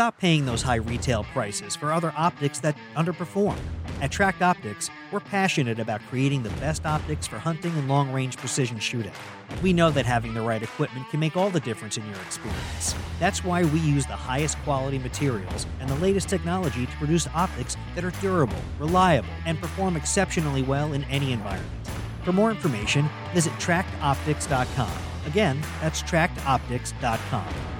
Stop paying those high retail prices for other optics that underperform. At Tract Optics, we're passionate about creating the best optics for hunting and long range precision shooting. We know that having the right equipment can make all the difference in your experience. That's why we use the highest quality materials and the latest technology to produce optics that are durable, reliable, and perform exceptionally well in any environment. For more information, visit tractoptics.com. Again, that's tractoptics.com.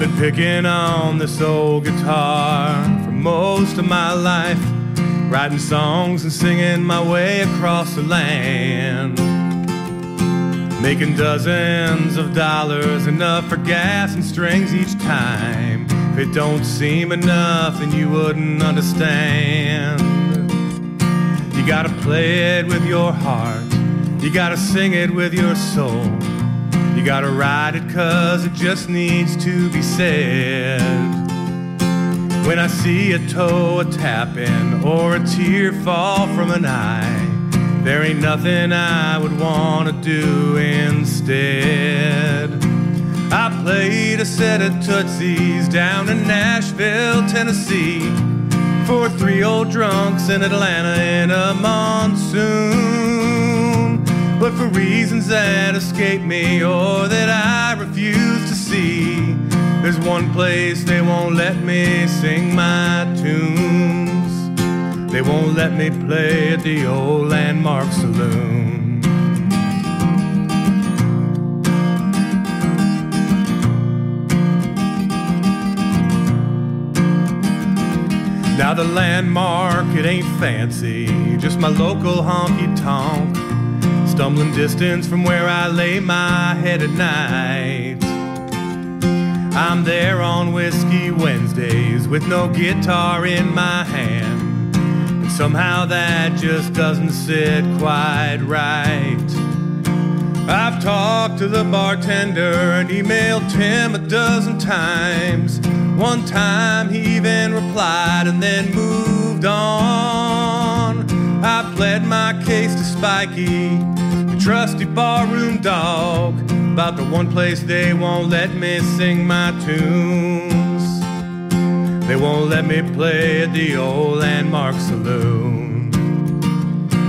I've been picking on this old guitar for most of my life, writing songs and singing my way across the land. Making dozens of dollars, enough for gas and strings each time. If it don't seem enough, then you wouldn't understand. You gotta play it with your heart, you gotta sing it with your soul. You gotta ride it cause it just needs to be said. When I see a toe a tapping or a tear fall from an eye, there ain't nothing I would wanna do instead. I played a set of Tootsies down in Nashville, Tennessee, for three old drunks in Atlanta in a monsoon. But for reasons that escape me or that I refuse to see, there's one place they won't let me sing my tunes. They won't let me play at the old Landmark Saloon. Now the landmark, it ain't fancy, just my local honky tonk stumbling distance from where I lay my head at night. I'm there on Whiskey Wednesdays with no guitar in my hand. And somehow that just doesn't sit quite right. I've talked to the bartender and emailed him a dozen times. One time he even replied and then moved on. I pled my case to Spikey the trusty barroom dog about the one place they won't let me sing my tunes. They won't let me play at the old Landmark Saloon.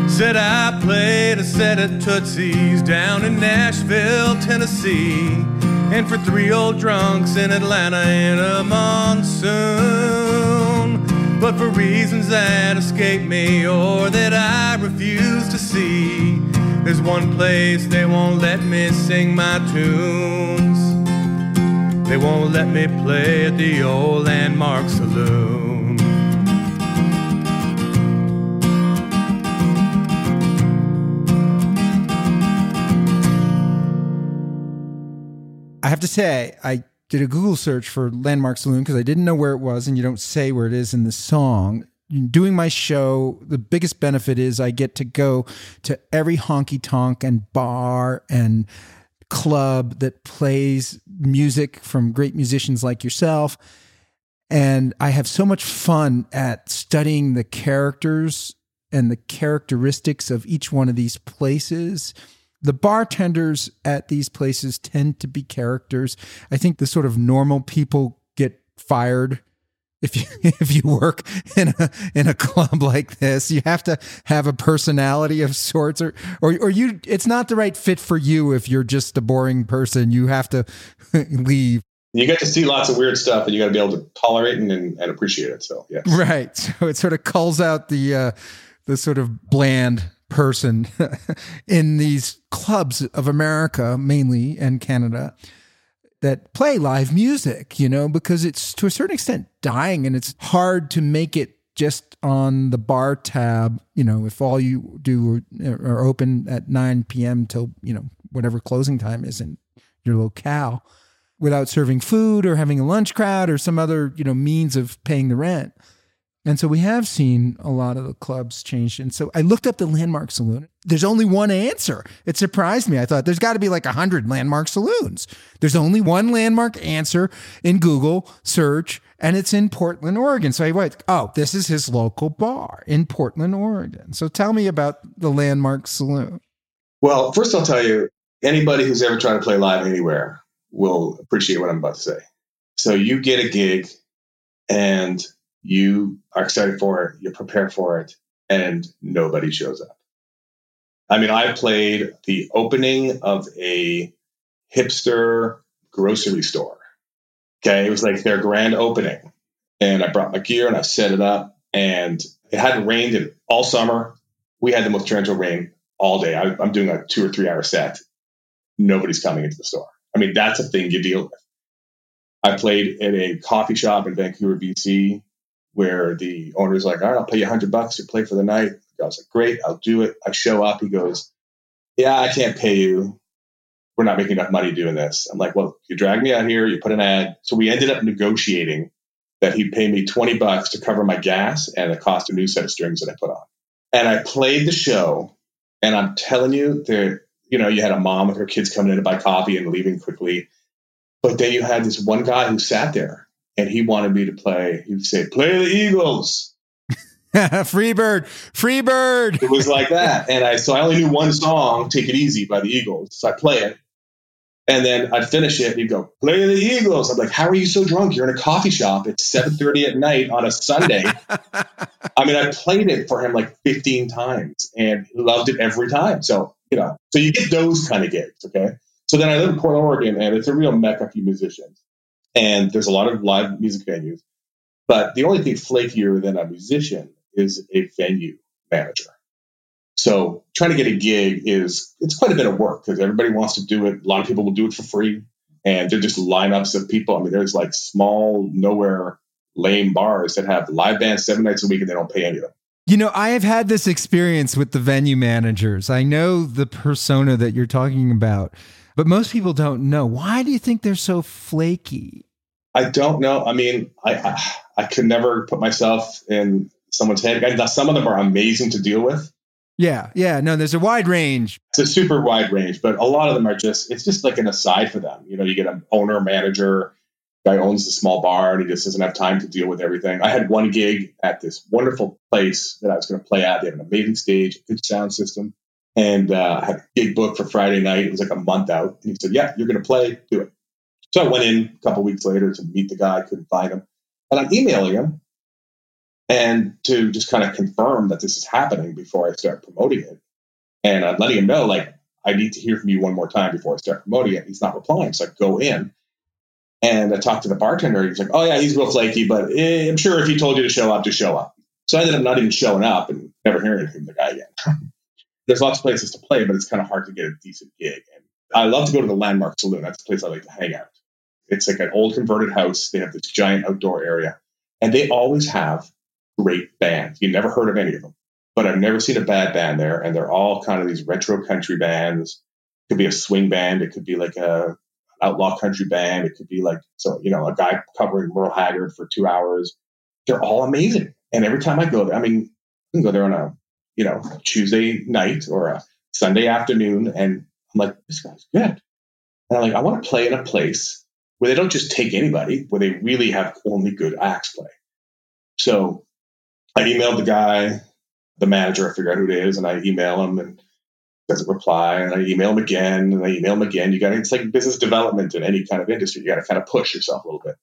Said I played a set of Tootsies down in Nashville, Tennessee, and for three old drunks in Atlanta in a monsoon. But for reasons that escape me or that I refuse to see, there's one place they won't let me sing my tunes. They won't let me play at the old Landmark Saloon. I have to say, I did a Google search for Landmark Saloon because I didn't know where it was, and you don't say where it is in the song doing my show, the biggest benefit is I get to go to every honky tonk and bar and club that plays music from great musicians like yourself. And I have so much fun at studying the characters and the characteristics of each one of these places. The bartenders at these places tend to be characters. I think the sort of normal people get fired if you if you work in a in a club like this. You have to have a personality of sorts or or or you it's not the right fit for you if you're just a boring person. You have to leave. You get to see lots of weird stuff and you got to be able to tolerate and, and, and appreciate it. So yeah right. So it sort of calls out the uh the sort of bland person in these clubs of america mainly and canada that play live music, you know, because it's to a certain extent dying and it's hard to make it just on the bar tab, you know, if all you do are, are open at 9 p.m. till, you know, whatever closing time is in your locale without serving food or having a lunch crowd or some other, you know, means of paying the rent. And so we have seen a lot of the clubs change. And so I looked up the Landmark Saloon. There's only one answer. It surprised me. I thought there's got to be like a hundred Landmark Saloons. There's only one Landmark answer in Google search, and it's in Portland, Oregon. So I went, oh, this is his local bar in Portland, Oregon. So tell me about the Landmark Saloon. Well, first I'll tell you, anybody who's ever tried to play live anywhere will appreciate what I'm about to say. So you get a gig and you are excited for it, you prepare for it, and nobody shows up. I mean, I played the opening of a hipster grocery store. Okay. It was like their grand opening. And I brought my gear and I set it up. And it hadn't rained in all summer. We had the most torrential rain all day. I, I'm doing a two or three hour set. Nobody's coming into the store. I mean, that's a thing you deal with. I played at a coffee shop in Vancouver, BC, where the owner's like, all right, I'll pay you a hundred bucks to play for the night. I was like, great, I'll do it. I show up. He goes, yeah, I can't pay you. We're not making enough money doing this. I'm like, well, you drag me out here, you put an ad. So we ended up negotiating that he'd pay me 20 bucks to cover my gas and the cost of new set of strings that I put on. And I played the show and I'm telling you, there, you know, you had a mom with her kids coming in to buy coffee and leaving quickly. But then you had this one guy who sat there and he wanted me to play. He would say, "Play the Eagles." free bird, free bird. It was like that, and I so I only knew one song, "Take It Easy" by the Eagles. So I play it, and then I'd finish it. And he'd go, "Play the Eagles." I'm like, "How are you so drunk? You're in a coffee shop at 7:30 at night on a Sunday." I mean, I played it for him like 15 times, and he loved it every time. So you know, so you get those kind of gigs, okay. So then I live in Portland, Oregon, and it's a real mecca for musicians and there's a lot of live music venues. But the only thing flakier than a musician is a venue manager. So trying to get a gig is it's quite a bit of work because everybody wants to do it. A lot of people will do it for free, and they're just lineups of people. I mean, there's like small, nowhere, lame bars that have live bands seven nights a week and they don't pay any of them. You know, I have had this experience with the venue managers. I know the persona that you're talking about but most people don't know. Why do you think they're so flaky? I don't know. I mean, I I, I could never put myself in someone's head. Some of them are amazing to deal with. Yeah, yeah. No, there's a wide range. It's a super wide range, but a lot of them are just. It's just like an aside for them. You know, you get an owner, manager, guy owns a small bar, and he just doesn't have time to deal with everything. I had one gig at this wonderful place that I was going to play at. They have an amazing stage, good sound system and uh, I had a gig book for Friday night. It was like a month out. And he said, Yeah, you're going to play, do it. So I went in a couple weeks later to meet the guy, couldn't find him. And I'm emailing him and to just kind of confirm that this is happening before I start promoting it. And I'm letting him know, like, I need to hear from you one more time before I start promoting it. He's not replying. So I go in and I talked to the bartender. He's like, Oh, yeah, he's real flaky, but eh, I'm sure if he told you to show up, to show up. So I ended up not even showing up and never hearing from the guy again. there's lots of places to play, but it's kind of hard to get a decent gig. And I love to go to the Landmark Saloon. That's the place I like to hang out. It's like an old converted house. They have this giant outdoor area, and they always have great bands. You never heard of any of them, but I've never seen a bad band there. And they're all kind of these retro country bands. It could be a swing band. It could be like a outlaw country band. It could be like so you know a guy covering Merle Haggard for two hours. They're all amazing. And every time I go there, I mean, I can go there on a you know, Tuesday night or a Sunday afternoon. And I'm like, this guy's good. And I'm like, I want to play in a place where they don't just take anybody, where they really have only good acts play. So I emailed the guy, the manager, I figure out who it is, and I email him and doesn't reply. And I email him again and I email him again. You got it's like business development in any kind of industry. You got to kind of push yourself a little bit.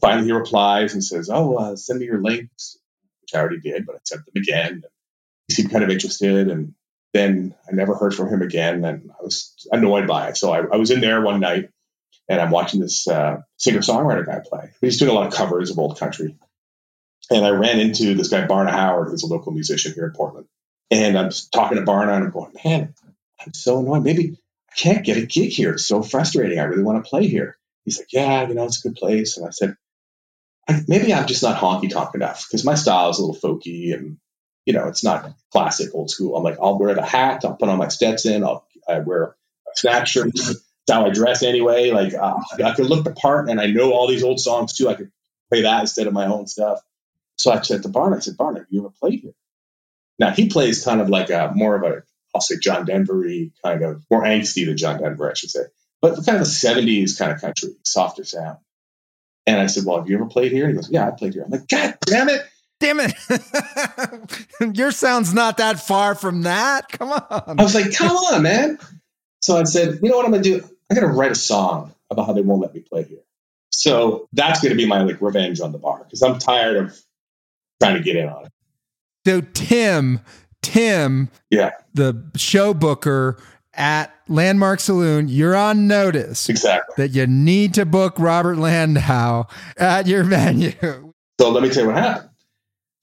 Finally, he replies and says, "Oh, uh, send me your links," which I already did, but I sent them again he seemed kind of interested. And then I never heard from him again. And I was annoyed by it. So I, I was in there one night and I'm watching this uh, singer songwriter guy play. He's doing a lot of covers of old country. And I ran into this guy, Barna Howard, who's a local musician here in Portland. And I'm talking to Barna and I'm going, man, I'm so annoyed. Maybe I can't get a gig here. It's so frustrating. I really want to play here. He's like, yeah, you know, it's a good place. And I said, maybe I'm just not honky tonk enough because my style is a little folky and, you know, it's not classic old school. I'm like, I'll wear the hat, I'll put on my Stetson, I'll I wear a snap shirt. That's how I dress anyway. Like uh, I could look the part and I know all these old songs too. I could play that instead of my own stuff. So I said to Barn, I said, Barn, have you ever played here? Now he plays kind of like a more of a, I'll say John Denvery kind of more angsty than John Denver, I should say, but kind of a 70s kind of country, softer sound. And I said, Well, have you ever played here? And he goes, Yeah, I played here. I'm like, God damn it. Damn it. Your sound's not that far from that. Come on. I was like, Come on, man. So I said, You know what I'm going to do? I'm to write a song about how they won't let me play here. So that's going to be my like revenge on the bar because I'm tired of trying to get in on it. So Tim, Tim, yeah, the show booker at Landmark Saloon, you're on notice exactly that you need to book Robert Landau at your venue. So let me tell you what happened.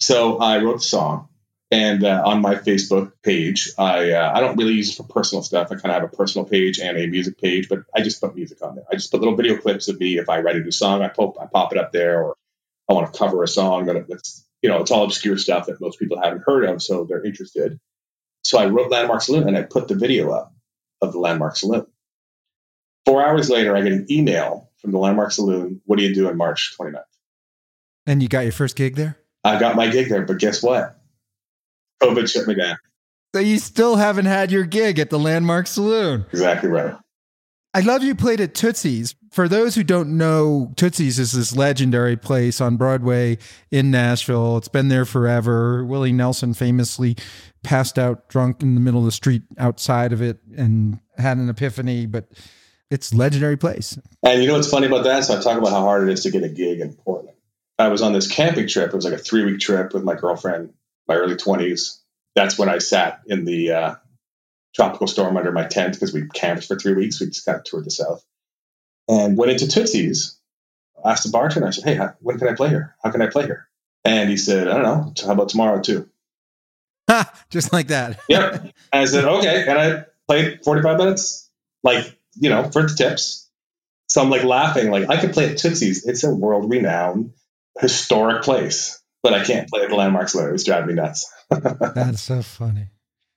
So I wrote the song, and uh, on my Facebook page, I uh, I don't really use it for personal stuff. I kind of have a personal page and a music page, but I just put music on there. I just put little video clips of me. If I write a new song, I pop I pop it up there, or I want to cover a song that that's you know it's all obscure stuff that most people haven't heard of, so they're interested. So I wrote Landmark Saloon and I put the video up of the Landmark Saloon. Four hours later, I get an email from the Landmark Saloon. What do you do on March 29th? And you got your first gig there? I got my gig there, but guess what? COVID shut me down. So you still haven't had your gig at the Landmark Saloon. Exactly right. I love you played at Tootsie's. For those who don't know, Tootsie's is this legendary place on Broadway in Nashville. It's been there forever. Willie Nelson famously passed out drunk in the middle of the street outside of it and had an epiphany, but it's legendary place. And you know what's funny about that? So I talk about how hard it is to get a gig in Portland. I was on this camping trip. It was like a three week trip with my girlfriend, my early 20s. That's when I sat in the uh, tropical storm under my tent because we camped for three weeks. We just kind of toured the South and went into Tootsie's. Asked the bartender, I said, Hey, how, when can I play here? How can I play here? And he said, I don't know. How about tomorrow too? just like that. yep. And I said, okay. And I played 45 minutes, like, you know, for the tips. So I'm like laughing, like, I could play at Tootsie's. It's a world renowned historic place, but I can't play the landmarks Saloon. It's driving me nuts. That's so funny.